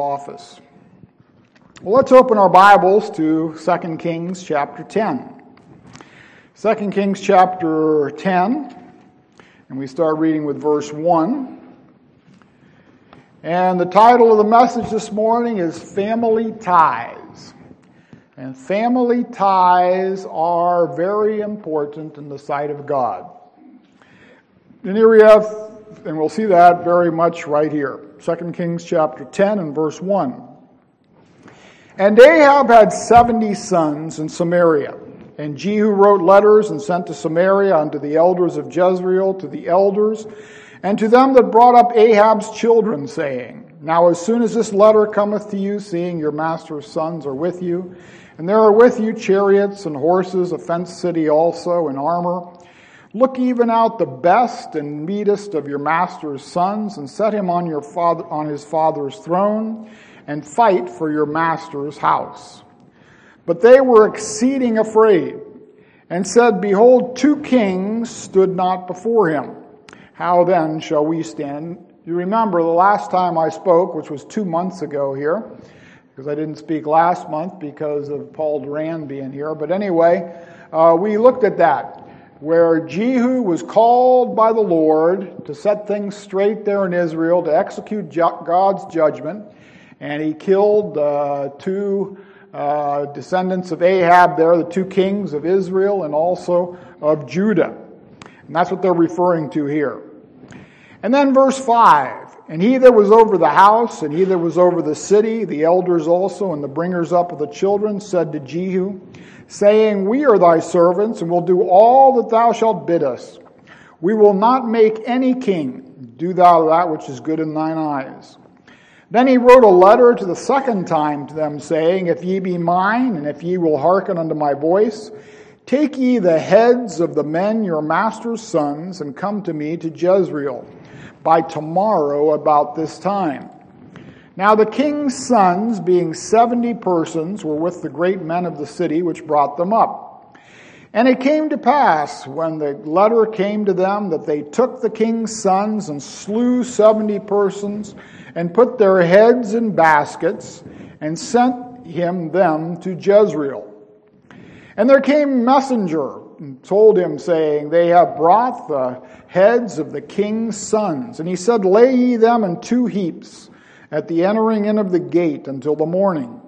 office. Well, let's open our Bibles to 2 Kings chapter 10. 2 Kings chapter 10, and we start reading with verse 1. And the title of the message this morning is Family Ties. And family ties are very important in the sight of God. And here we have, and we'll see that very much right here. 2 Kings chapter 10 and verse 1. And Ahab had 70 sons in Samaria. And Jehu wrote letters and sent to Samaria unto the elders of Jezreel, to the elders, and to them that brought up Ahab's children, saying, Now as soon as this letter cometh to you, seeing your master's sons are with you, and there are with you chariots and horses, a fenced city also, and armor, look even out the best and meetest of your master's sons, and set him on your father on his father's throne, and fight for your master's house. But they were exceeding afraid, and said, Behold, two kings stood not before him. How then shall we stand? You remember the last time I spoke, which was two months ago here, because I didn't speak last month because of Paul Duran being here. But anyway, uh, we looked at that, where Jehu was called by the Lord to set things straight there in Israel, to execute God's judgment, and he killed uh, two uh, descendants of Ahab there, the two kings of Israel and also of Judah. And that's what they're referring to here. And then verse 5 And he that was over the house, and he that was over the city, the elders also, and the bringers up of the children, said to Jehu, saying, We are thy servants, and will do all that thou shalt bid us. We will not make any king. Do thou that which is good in thine eyes. Then he wrote a letter to the second time to them, saying, If ye be mine, and if ye will hearken unto my voice, take ye the heads of the men your master's sons, and come to me to Jezreel by tomorrow about this time. Now the king's sons, being seventy persons, were with the great men of the city which brought them up. And it came to pass, when the letter came to them, that they took the king's sons and slew seventy persons, and put their heads in baskets, and sent him them to Jezreel. And there came a messenger and told him, saying, They have brought the heads of the king's sons. And he said, Lay ye them in two heaps at the entering in of the gate until the morning.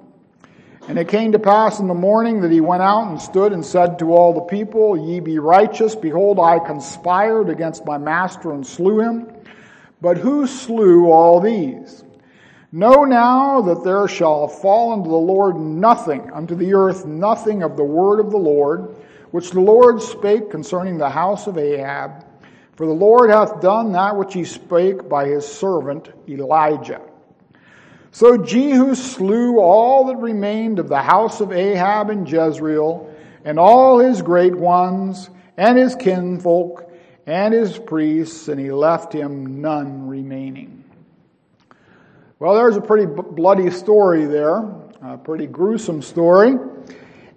And it came to pass in the morning that he went out and stood and said to all the people, Ye be righteous. Behold, I conspired against my master and slew him. But who slew all these? Know now that there shall fall unto the Lord nothing, unto the earth nothing of the word of the Lord, which the Lord spake concerning the house of Ahab. For the Lord hath done that which he spake by his servant Elijah. So Jehu slew all that remained of the house of Ahab in Jezreel, and all his great ones, and his kinfolk, and his priests, and he left him none remaining. Well, there's a pretty bloody story there, a pretty gruesome story.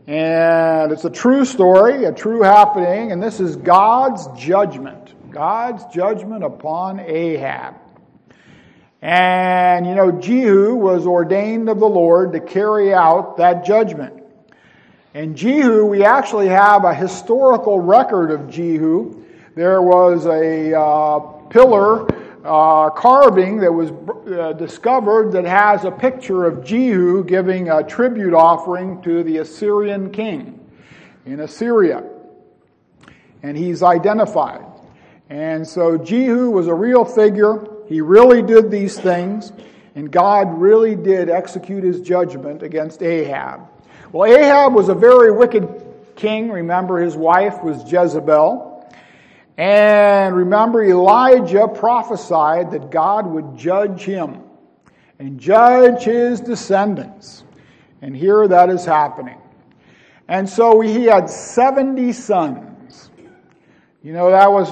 And it's a true story, a true happening, and this is God's judgment. God's judgment upon Ahab. And, you know, Jehu was ordained of the Lord to carry out that judgment. And Jehu, we actually have a historical record of Jehu. There was a uh, pillar uh, carving that was uh, discovered that has a picture of Jehu giving a tribute offering to the Assyrian king in Assyria. And he's identified. And so Jehu was a real figure. He really did these things, and God really did execute his judgment against Ahab. Well, Ahab was a very wicked king. Remember, his wife was Jezebel. And remember, Elijah prophesied that God would judge him and judge his descendants. And here that is happening. And so he had 70 sons. You know, that was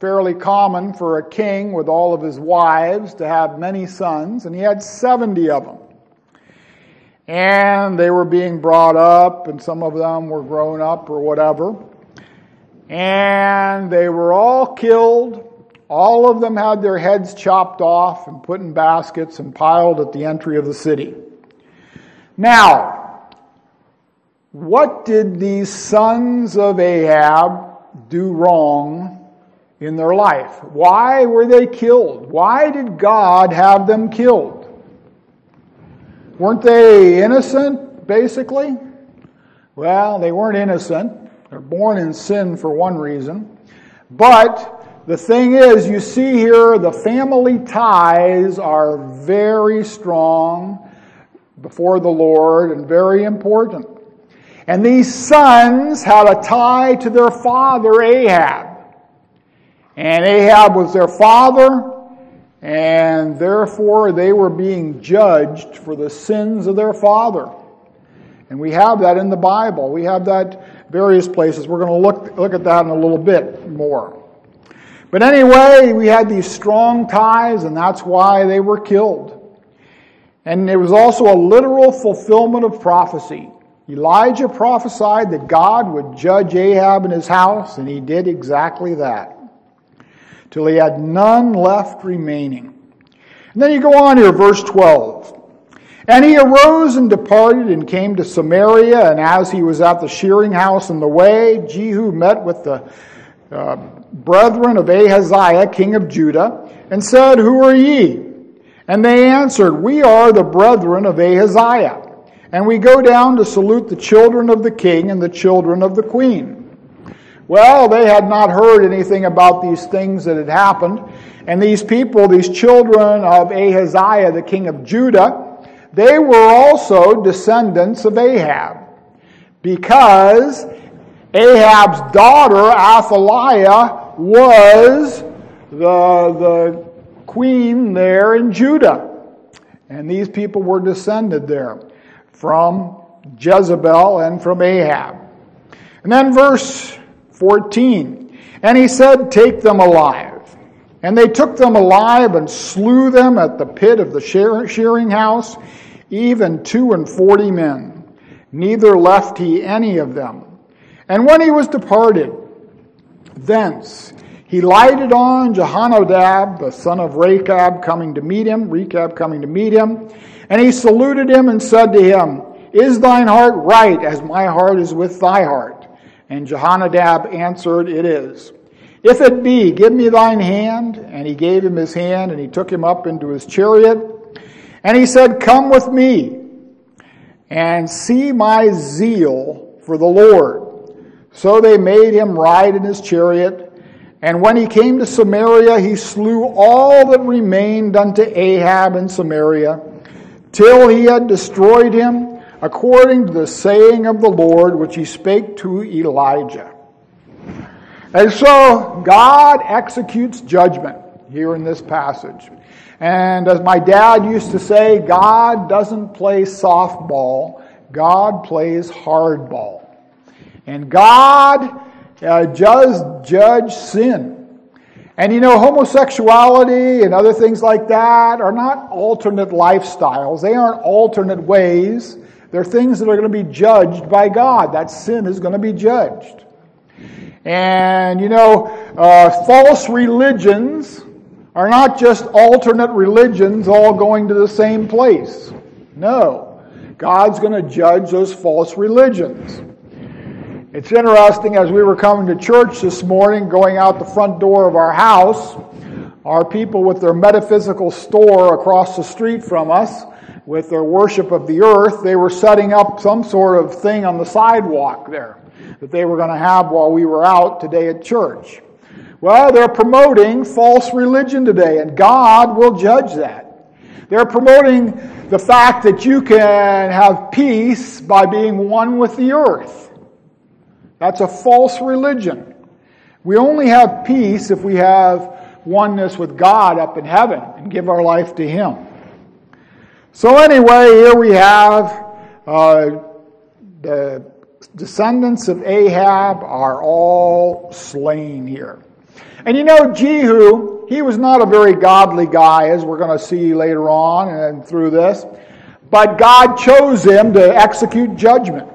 fairly common for a king with all of his wives to have many sons, and he had 70 of them. And they were being brought up, and some of them were grown up or whatever. And they were all killed All of them had their heads chopped off and put in baskets and piled at the entry of the city. Now, what did these sons of Ahab do wrong in their life? Why were they killed? Why did God have them killed? Weren't they innocent, basically? Well, they weren't innocent. They're born in sin for one reason. But the thing is, you see here, the family ties are very strong before the Lord and very important. And these sons had a tie to their father Ahab. And Ahab was their father, and therefore they were being judged for the sins of their father. And we have that in the Bible. We have that various places. We're going to look, look at that in a little bit more. But anyway, we had these strong ties, and that's why they were killed. And it was also a literal fulfillment of prophecy. Elijah prophesied that God would judge Ahab and his house, and he did exactly that. Till he had none left remaining. And then you go on here, verse 12. And he arose and departed and came to Samaria, and as he was at the shearing house in the way, Jehu met with the uh, brethren of Ahaziah, king of Judah, and said, Who are ye? And they answered, We are the brethren of Ahaziah, and we go down to salute the children of the king and the children of the queen. Well, they had not heard anything about these things that had happened. And these people, these children of Ahaziah, the king of Judah, they were also descendants of Ahab. Because Ahab's daughter, Athaliah, was the, the queen there in Judah. And these people were descended there from Jezebel and from Ahab. And then verse 14. And he said, Take them alive. And they took them alive and slew them at the pit of the shearing house, even two and forty men. Neither left he any of them. And when he was departed thence, he lighted on Jehonadab, the son of Rechab, coming to meet him, Rechab coming to meet him. And he saluted him and said to him, Is thine heart right as my heart is with thy heart? And Jehonadab answered, It is. If it be, give me thine hand. And he gave him his hand, and he took him up into his chariot. And he said, Come with me, and see my zeal for the Lord. So they made him ride in his chariot. And when he came to Samaria, he slew all that remained unto Ahab in Samaria, till he had destroyed him, according to the saying of the Lord, which he spake to Elijah. And so God executes judgment here in this passage. And as my dad used to say, God doesn't play softball, God plays hardball. And God uh, does judge sin. And you know, homosexuality and other things like that are not alternate lifestyles. They aren't alternate ways. They're things that are going to be judged by God. That sin is going to be judged. And you know, uh, false religions are not just alternate religions all going to the same place. No. God's going to judge those false religions. It's interesting as we were coming to church this morning, going out the front door of our house, our people with their metaphysical store across the street from us, with their worship of the earth, they were setting up some sort of thing on the sidewalk there that they were going to have while we were out today at church. Well, they're promoting false religion today, and God will judge that. They're promoting the fact that you can have peace by being one with the earth. That's a false religion. We only have peace if we have oneness with God up in heaven and give our life to Him. So, anyway, here we have uh, the descendants of Ahab are all slain here. And you know, Jehu, he was not a very godly guy, as we're going to see later on and through this, but God chose him to execute judgment.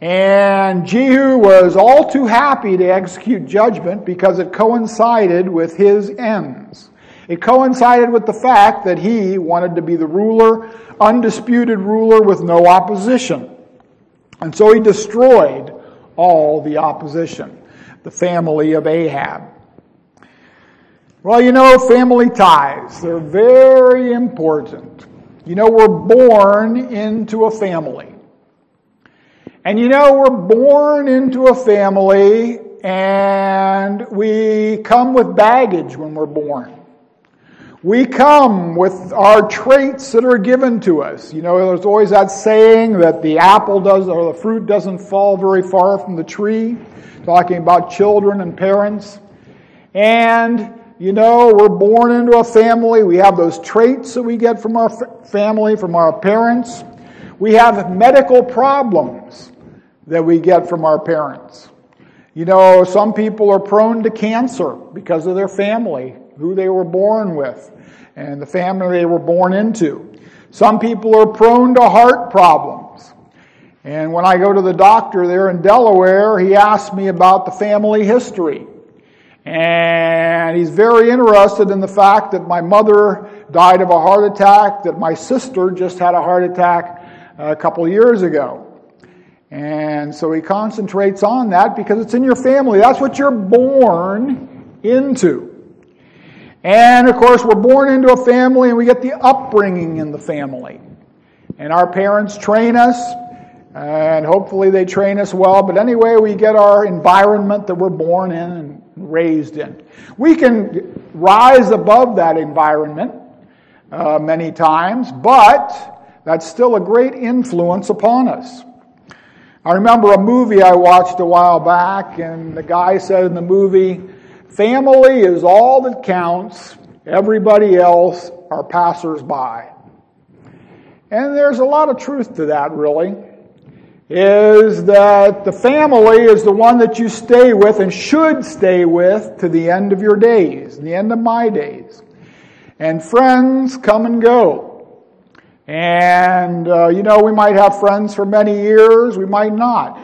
And Jehu was all too happy to execute judgment because it coincided with his ends. It coincided with the fact that he wanted to be the ruler, undisputed ruler with no opposition. And so he destroyed all the opposition, the family of Ahab. Well, you know, family ties, they're very important. You know, we're born into a family. And you know, we're born into a family and we come with baggage when we're born. We come with our traits that are given to us. You know, there's always that saying that the apple does, or the fruit doesn't fall very far from the tree, talking about children and parents. And, you know, we're born into a family. We have those traits that we get from our family, from our parents. We have medical problems that we get from our parents. You know, some people are prone to cancer because of their family, who they were born with and the family they were born into. Some people are prone to heart problems. And when I go to the doctor there in Delaware, he asks me about the family history. And he's very interested in the fact that my mother died of a heart attack, that my sister just had a heart attack uh, a couple years ago. And so he concentrates on that because it's in your family. That's what you're born into. And of course, we're born into a family and we get the upbringing in the family. And our parents train us, and hopefully they train us well. But anyway, we get our environment that we're born in and raised in. We can rise above that environment uh, many times, but that's still a great influence upon us. I remember a movie I watched a while back, and the guy said in the movie, Family is all that counts. Everybody else are passersby. And there's a lot of truth to that, really. Is that the family is the one that you stay with and should stay with to the end of your days, the end of my days. And friends come and go. And, uh, you know, we might have friends for many years, we might not.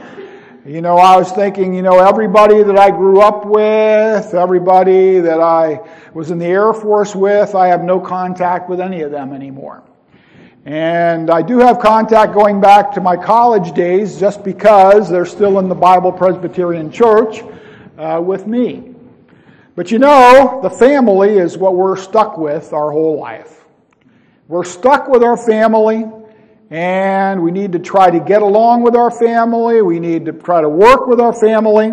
You know, I was thinking, you know, everybody that I grew up with, everybody that I was in the Air Force with, I have no contact with any of them anymore. And I do have contact going back to my college days just because they're still in the Bible Presbyterian Church uh, with me. But you know, the family is what we're stuck with our whole life. We're stuck with our family and we need to try to get along with our family. We need to try to work with our family.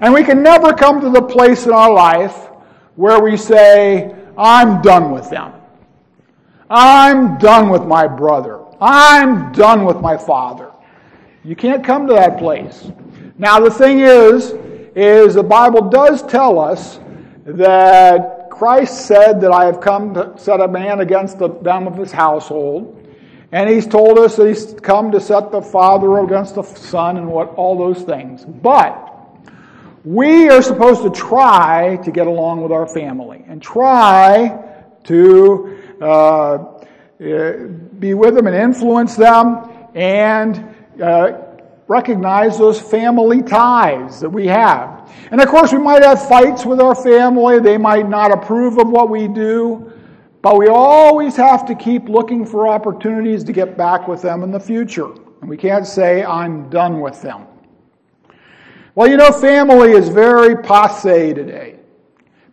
And we can never come to the place in our life where we say, I'm done with them. I'm done with my brother. I'm done with my father. You can't come to that place. Now the thing is, is the Bible does tell us that Christ said that I have come to set a man against the, them of his household. And he's told us that he's come to set the Father against the Son and what all those things. But we are supposed to try to get along with our family and try to uh, be with them and influence them and uh, recognize those family ties that we have. And of course, we might have fights with our family. They might not approve of what we do. But we always have to keep looking for opportunities to get back with them in the future. And we can't say, I'm done with them. Well, you know, family is very passe today.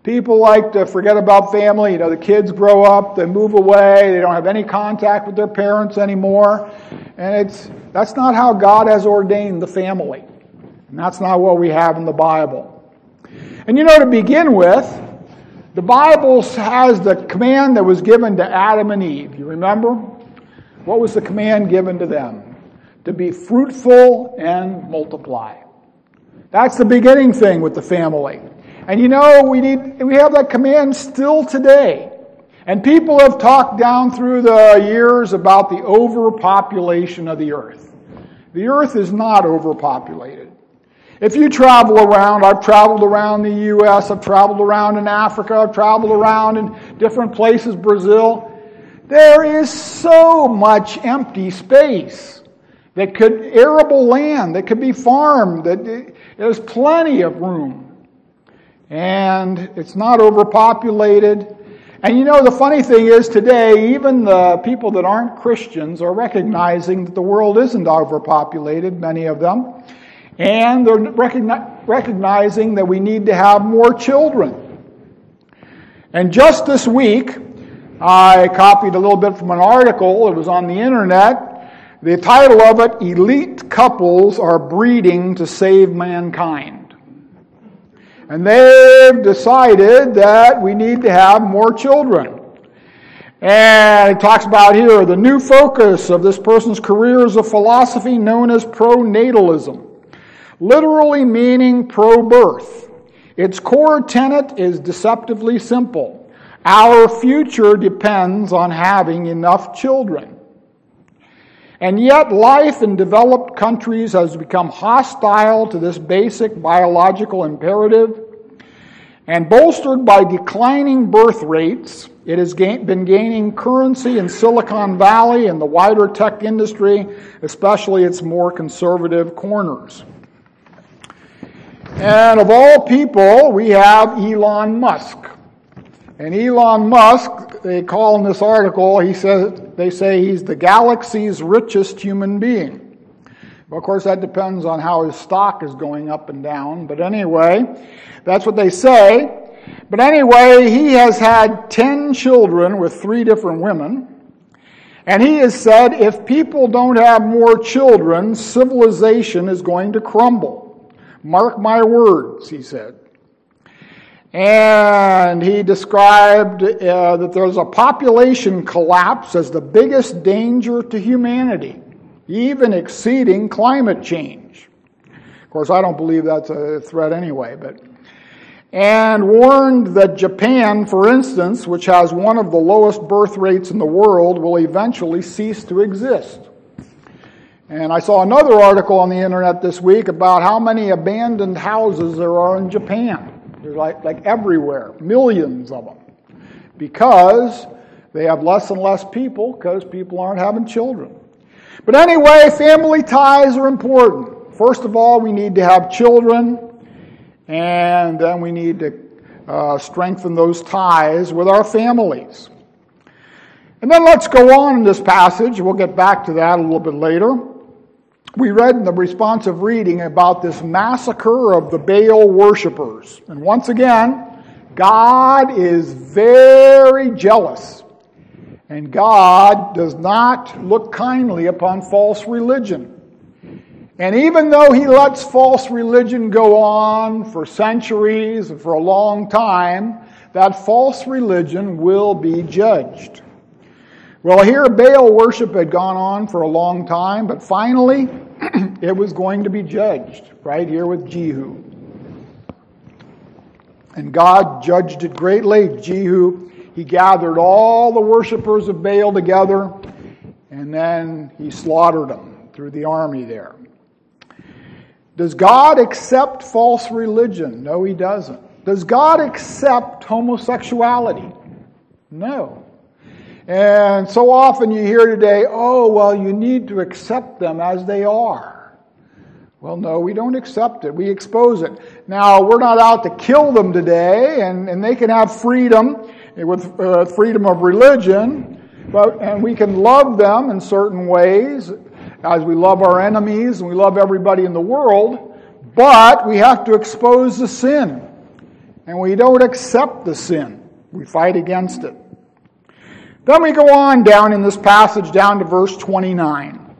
People like to forget about family. You know, the kids grow up, they move away, they don't have any contact with their parents anymore. And it's, that's not how God has ordained the family. And that's not what we have in the Bible. And you know, to begin with, the Bible has the command that was given to Adam and Eve. You remember? What was the command given to them? To be fruitful and multiply. That's the beginning thing with the family. And you know, we need, we have that command still today. And people have talked down through the years about the overpopulation of the earth. The earth is not overpopulated. If you travel around, I've traveled around the U.S., I've traveled around in Africa, I've traveled around in different places, Brazil. There is so much empty space. that could, arable land that could be farmed, that there's plenty of room. And it's not overpopulated. And you know, the funny thing is today, even the people that aren't Christians are recognizing that the world isn't overpopulated, many of them. And they're recogni- recognizing that we need to have more children. And just this week, I copied a little bit from an article. It was on the internet. The title of it, Elite Couples Are Breeding to Save Mankind. And they've decided that we need to have more children. And it talks about here the new focus of this person's career is a philosophy known as pronatalism, literally meaning pro birth. Its core tenet is deceptively simple. Our future depends on having enough children. And yet, life in developed countries has become hostile to this basic biological imperative. And bolstered by declining birth rates, it has been gaining currency in Silicon Valley and the wider tech industry, especially its more conservative corners. And of all people, we have Elon Musk. And Elon Musk, they call in this article, he says, they say he's the galaxy's richest human being. Of course, that depends on how his stock is going up and down. But anyway, that's what they say. But anyway, he has had 10 children with three different women. And he has said if people don't have more children, civilization is going to crumble. Mark my words, he said. And he described uh, that there's a population collapse as the biggest danger to humanity, even exceeding climate change. Of course, I don't believe that's a threat anyway, but. And warned that Japan, for instance, which has one of the lowest birth rates in the world, will eventually cease to exist. And I saw another article on the internet this week about how many abandoned houses there are in Japan. They're like, like everywhere, millions of them. Because they have less and less people because people aren't having children. But anyway, family ties are important. First of all, we need to have children, and then we need to uh, strengthen those ties with our families. And then let's go on in this passage. We'll get back to that a little bit later we read in the responsive reading about this massacre of the Baal worshippers. And once again, God is very jealous. And God does not look kindly upon false religion. And even though he lets false religion go on for centuries and for a long time, that false religion will be judged. Well, here Baal worship had gone on for a long time, but finally it was going to be judged right here with Jehu. And God judged it greatly. Jehu, he gathered all the worshippers of Baal together, and then he slaughtered them through the army there. Does God accept false religion? No, he doesn't. Does God accept homosexuality? No. And so often you hear today, oh, well, you need to accept them as they are. Well, no, we don't accept it. We expose it. Now, we're not out to kill them today, and, and they can have freedom with uh, freedom of religion, but, and we can love them in certain ways as we love our enemies and we love everybody in the world, but we have to expose the sin. And we don't accept the sin. We fight against it. Then we go on down in this passage, down to verse 29.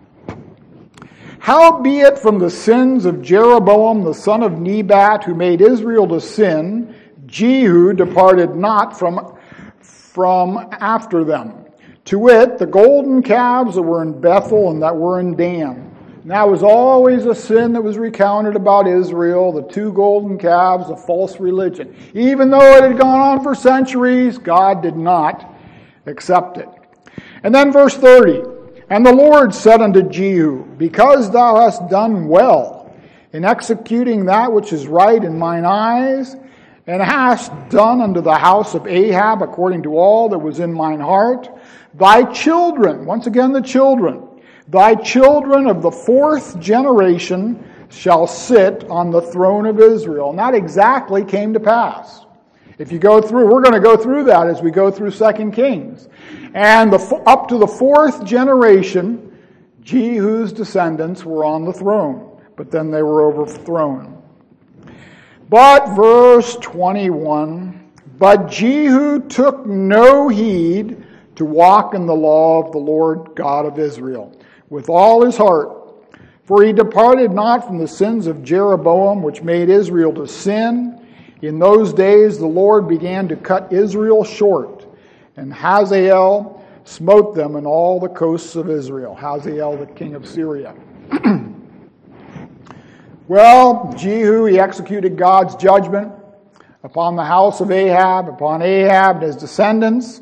Howbeit from the sins of Jeroboam the son of Nebat, who made Israel to sin, Jehu departed not from, from after them. To wit, the golden calves that were in Bethel and that were in Dan. That was always a sin that was recounted about Israel, the two golden calves, a false religion. Even though it had gone on for centuries, God did not accept it. And then verse 30 And the Lord said unto Jehu, Because thou hast done well in executing that which is right in mine eyes, and hast done unto the house of Ahab according to all that was in mine heart, thy children, once again the children, Thy children of the fourth generation shall sit on the throne of Israel. And that exactly came to pass. If you go through, we're going to go through that as we go through Second Kings. And the, up to the fourth generation, Jehu's descendants were on the throne, but then they were overthrown. But verse 21, but Jehu took no heed to walk in the law of the Lord God of Israel with all his heart. For he departed not from the sins of Jeroboam, which made Israel to sin. In those days the Lord began to cut Israel short, and Hazael smote them in all the coasts of Israel. Hazael, the king of Syria. well, Jehu, he executed God's judgment upon the house of Ahab, upon Ahab and his descendants.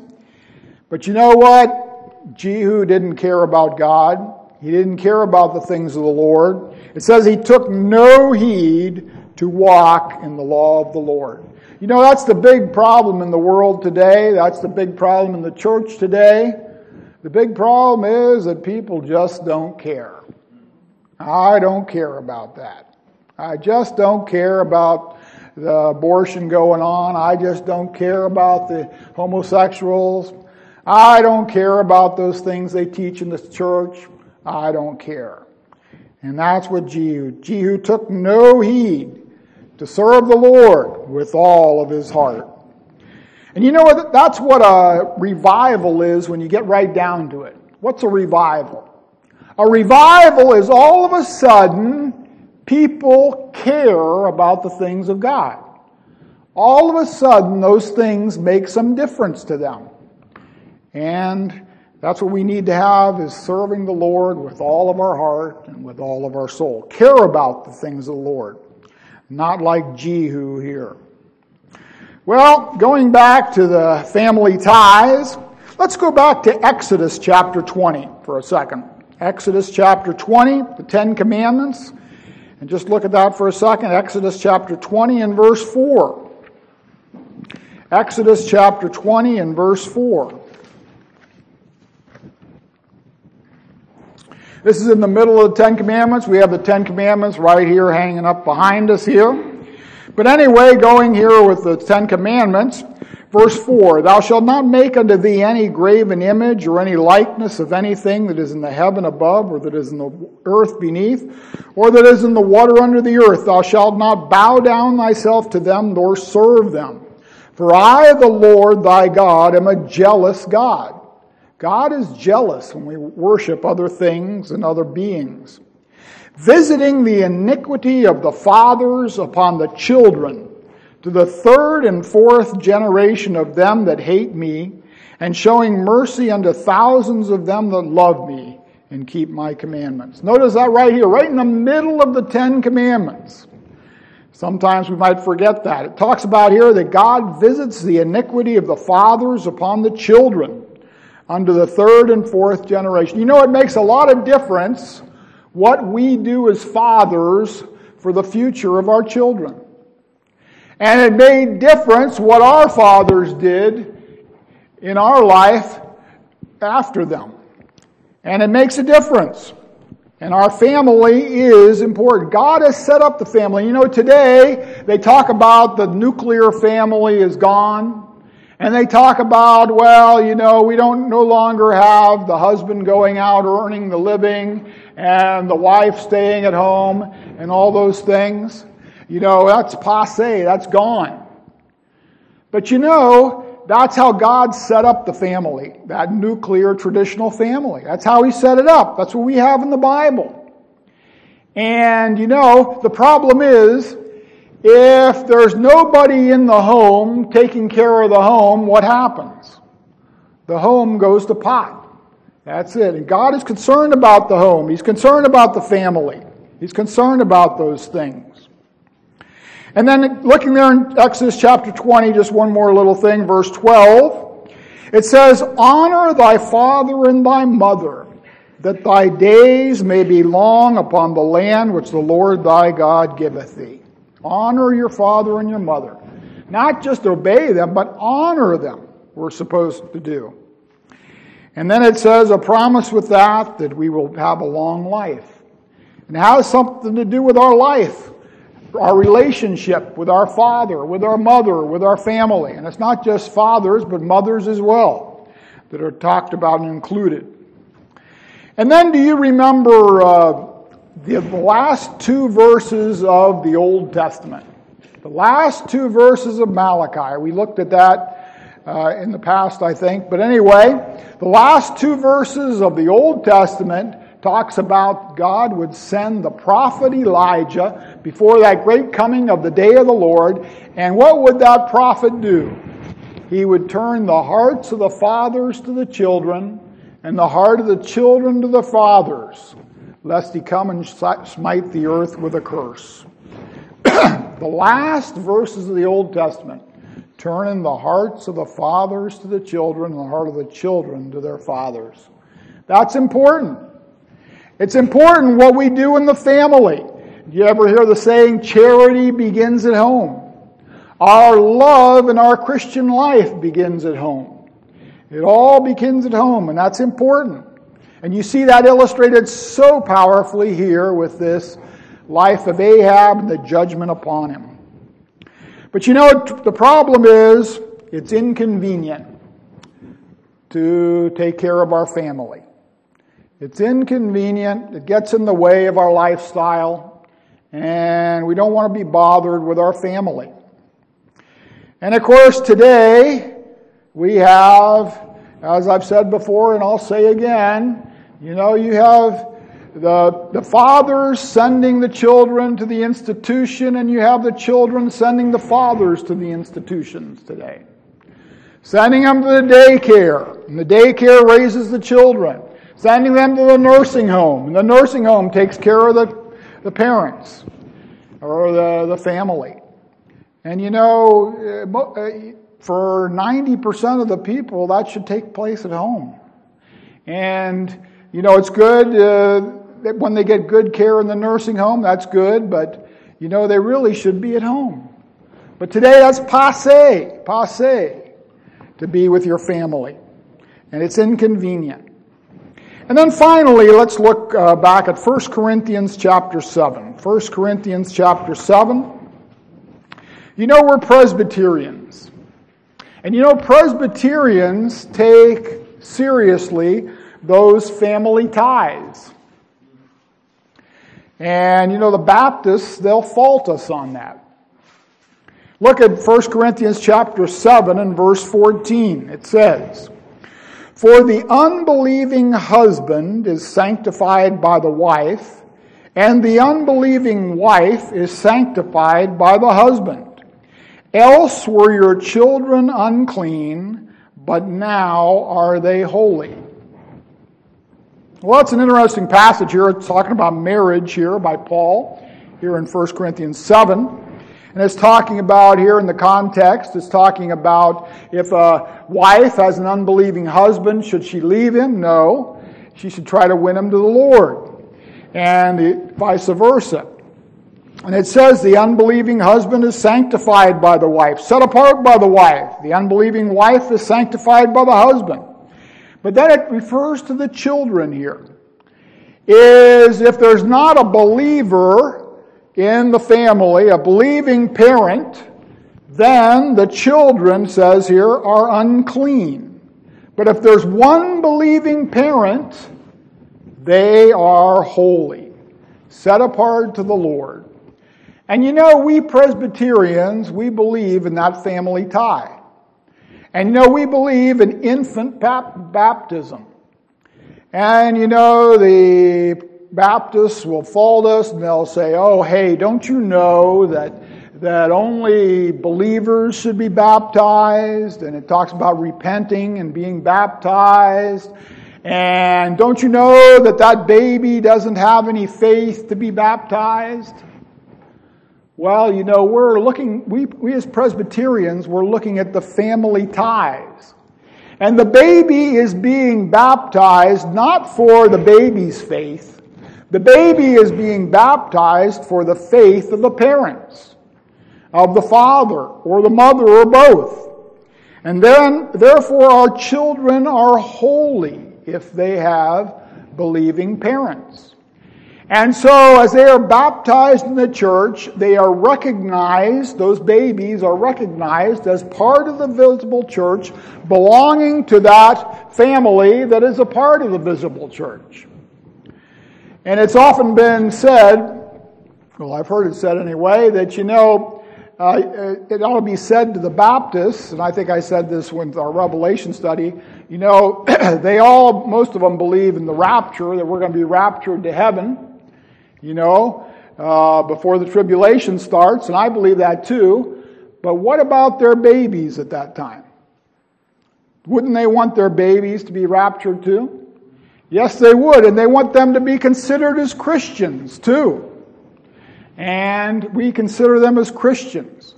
But you know what? Jehu didn't care about God. He didn't care about the things of the Lord. It says he took no heed to walk in the law of the Lord. You know, that's the big problem in the world today. That's the big problem in the church today. The big problem is that people just don't care. I don't care about that. I just don't care about the abortion going on. I just don't care about the homosexuals. I don't care about those things they teach in the church. I don't care. And that's what Jehu. Jehu took no heed to serve the Lord with all of his heart. And you know what? That's what a revival is when you get right down to it. What's a revival? A revival is all of a sudden people care about the things of God. All of a sudden, those things make some difference to them. And that's what we need to have is serving the Lord with all of our heart and with all of our soul. Care about the things of the Lord. Not like Jehu here. Well, going back to the family ties, let's go back to Exodus chapter 20 for a second. Exodus chapter 20, the Ten Commandments. And just look at that for a second. Exodus chapter 20 and verse 4. Exodus chapter 20 and verse 4. This is in the middle of the Ten Commandments. We have the Ten Commandments right here hanging up behind us here. But anyway, going here with the Ten Commandments, verse 4 Thou shalt not make unto thee any graven image or any likeness of anything that is in the heaven above, or that is in the earth beneath, or that is in the water under the earth. Thou shalt not bow down thyself to them nor serve them. For I, the Lord thy God, am a jealous God God is jealous when we worship other things and other beings. Visiting the iniquity of the fathers upon the children to the third and fourth generation of them that hate me, and showing mercy unto thousands of them that love me and keep my commandments. Notice that right here, right in the middle of the Ten Commandments. Sometimes we might forget that. It talks about here that God visits the iniquity of the fathers upon the children unto the third and fourth generation. You know, it makes a lot of difference what we do as fathers for the future of our children. And it made difference what our fathers did in our life after them. And it makes a difference. And our family is important. God has set up the family. You know, today they talk about the nuclear family is gone. And they talk about, well, you know, we don't no longer have the husband going out earning the living and the wife staying at home and all those things. You know, that's passe, that's gone. But you know, that's how God set up the family, that nuclear traditional family. That's how He set it up. That's what we have in the Bible. And you know, the problem is, if there's nobody in the home taking care of the home, what happens? The home goes to pot. That's it. And God is concerned about the home. He's concerned about the family. He's concerned about those things. And then looking there in Exodus chapter 20, just one more little thing, verse 12. It says, Honor thy father and thy mother, that thy days may be long upon the land which the Lord thy God giveth thee. Honor your father and your mother. Not just obey them, but honor them, we're supposed to do. And then it says a promise with that that we will have a long life. And it has something to do with our life, our relationship with our father, with our mother, with our family. And it's not just fathers, but mothers as well that are talked about and included. And then do you remember uh, the last two verses of the Old Testament? The last two verses of Malachi. We looked at that uh, in the past, I think. But anyway, the last two verses of the Old Testament talks about God would send the prophet Elijah before that great coming of the day of the Lord. And what would that prophet do? He would turn the hearts of the fathers to the children and the heart of the children to the fathers, lest he come and smite the earth with a curse. the last verses of the Old Testament turning the hearts of the fathers to the children and the heart of the children to their fathers. That's important. It's important what we do in the family. Do you ever hear the saying, charity begins at home? Our love and our Christian life begins at home. It all begins at home, and that's important. And you see that illustrated so powerfully here with this life of Ahab and the judgment upon him. But you know, the problem is it's inconvenient to take care of our family. It's inconvenient, it gets in the way of our lifestyle, and we don't want to be bothered with our family. And of course, today, we have, as I've said before and I'll say again, you know, you have the, the fathers sending the children to the institution, and you have the children sending the fathers to the institutions today. Sending them to the daycare, and the daycare raises the children. Sending them to the nursing home, and the nursing home takes care of the, the parents or the, the family. And you know, uh, for 90% of the people, that should take place at home. And, you know, it's good uh, when they get good care in the nursing home, that's good, but, you know, they really should be at home. But today, that's passe, passe, to be with your family. And it's inconvenient. And then finally, let's look uh, back at 1 Corinthians chapter 7. 1 Corinthians chapter 7. You know, we're Presbyterians. And you know, Presbyterians take seriously those family ties. And you know, the Baptists, they'll fault us on that. Look at 1 Corinthians chapter 7 and verse 14. It says, For the unbelieving husband is sanctified by the wife, and the unbelieving wife is sanctified by the husband. Else were your children unclean, but now are they holy. Well, it's an interesting passage here. It's talking about marriage here by Paul, here in 1 Corinthians 7. And it's talking about here in the context, it's talking about if a wife has an unbelieving husband, should she leave him? No. She should try to win him to the Lord. And vice versa. And it says the unbelieving husband is sanctified by the wife, set apart by the wife. The unbelieving wife is sanctified by the husband. But then it refers to the children here. Is if there's not a believer in the family, a believing parent, then the children, says here, are unclean. But if there's one believing parent, they are holy, set apart to the Lord. And you know, we Presbyterians, we believe in that family tie. And you know, we believe in infant baptism. And you know, the Baptists will fault us and they'll say, oh, hey, don't you know that, that only believers should be baptized? And it talks about repenting and being baptized. And don't you know that that baby doesn't have any faith to be baptized? Well, you know, we're looking, we, we as Presbyterians, we're looking at the family ties. And the baby is being baptized not for the baby's faith. The baby is being baptized for the faith of the parents, of the father or the mother or both. And then, therefore, our children are holy if they have believing parents. And so, as they are baptized in the church, they are recognized, those babies are recognized as part of the visible church, belonging to that family that is a part of the visible church. And it's often been said, well, I've heard it said anyway, that you know, uh, it ought to be said to the Baptists, and I think I said this with our Revelation study, you know, they all, most of them believe in the rapture, that we're going to be raptured to heaven you know, uh, before the tribulation starts, and I believe that too. But what about their babies at that time? Wouldn't they want their babies to be raptured too? Yes, they would, and they want them to be considered as Christians too. And we consider them as Christians,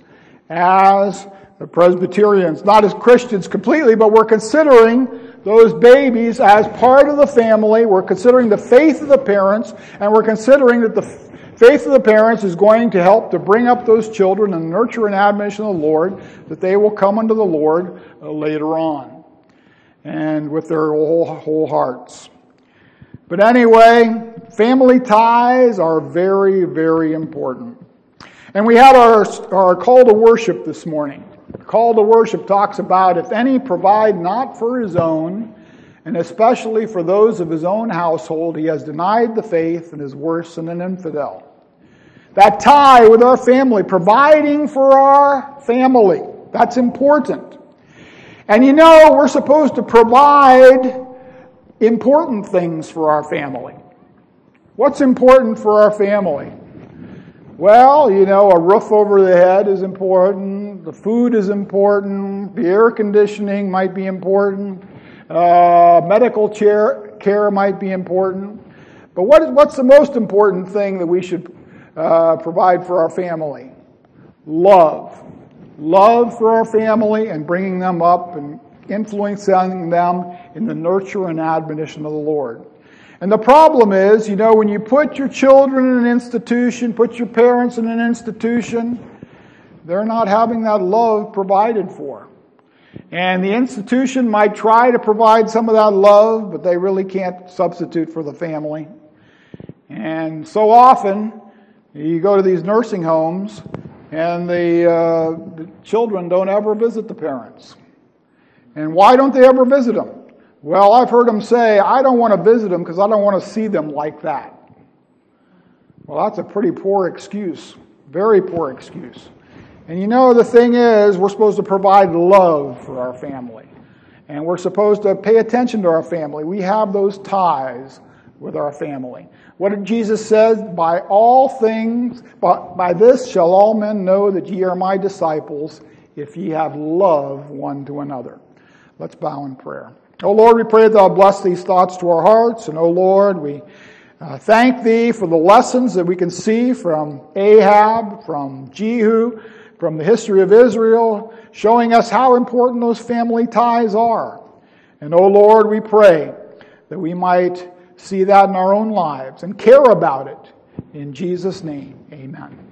as the Presbyterians, not as Christians completely, but we're considering those babies as part of the family. We're considering the faith of the parents, and we're considering that the faith of the parents is going to help to bring up those children and nurture and admonition of the Lord, that they will come unto the Lord uh, later on, and with their whole, whole hearts. But anyway, family ties are very, very important. And we had our, our call to worship this morning. The call to worship talks about if any provide not for his own, and especially for those of his own household, he has denied the faith and is worse than an infidel. That tie with our family, providing for our family, that's important. And you know, we're supposed to provide important things for our family. What's important for our family? Well, you know, a roof over the head is important. The food is important. The air conditioning might be important. Uh, medical care, care might be important. But what is, what's the most important thing that we should uh, provide for our family? Love. Love for our family and bringing them up and influencing them in the nurture and admonition of the Lord. And the problem is, you know, when you put your children in an institution, put your parents in an institution, they're not having that love provided for. And the institution might try to provide some of that love, but they really can't substitute for the family. And so often, you go to these nursing homes, and the, uh, the children don't ever visit the parents. And why don't they ever visit them? Well, I've heard them say, I don't want to visit them because I don't want to see them like that. Well, that's a pretty poor excuse. Very poor excuse. And you know, the thing is, we're supposed to provide love for our family. And we're supposed to pay attention to our family. We have those ties with our family. What did Jesus say? By all things, by, by this shall all men know that ye are my disciples, if ye have love one to another. Let's bow in prayer. O Lord, we pray that thou bless these thoughts to our hearts. And O Lord, we uh, thank thee for the lessons that we can see from Ahab, from Jehu, from the history of Israel, showing us how important those family ties are. And O Lord, we pray that we might see that in our own lives and care about it. In Jesus' name, amen.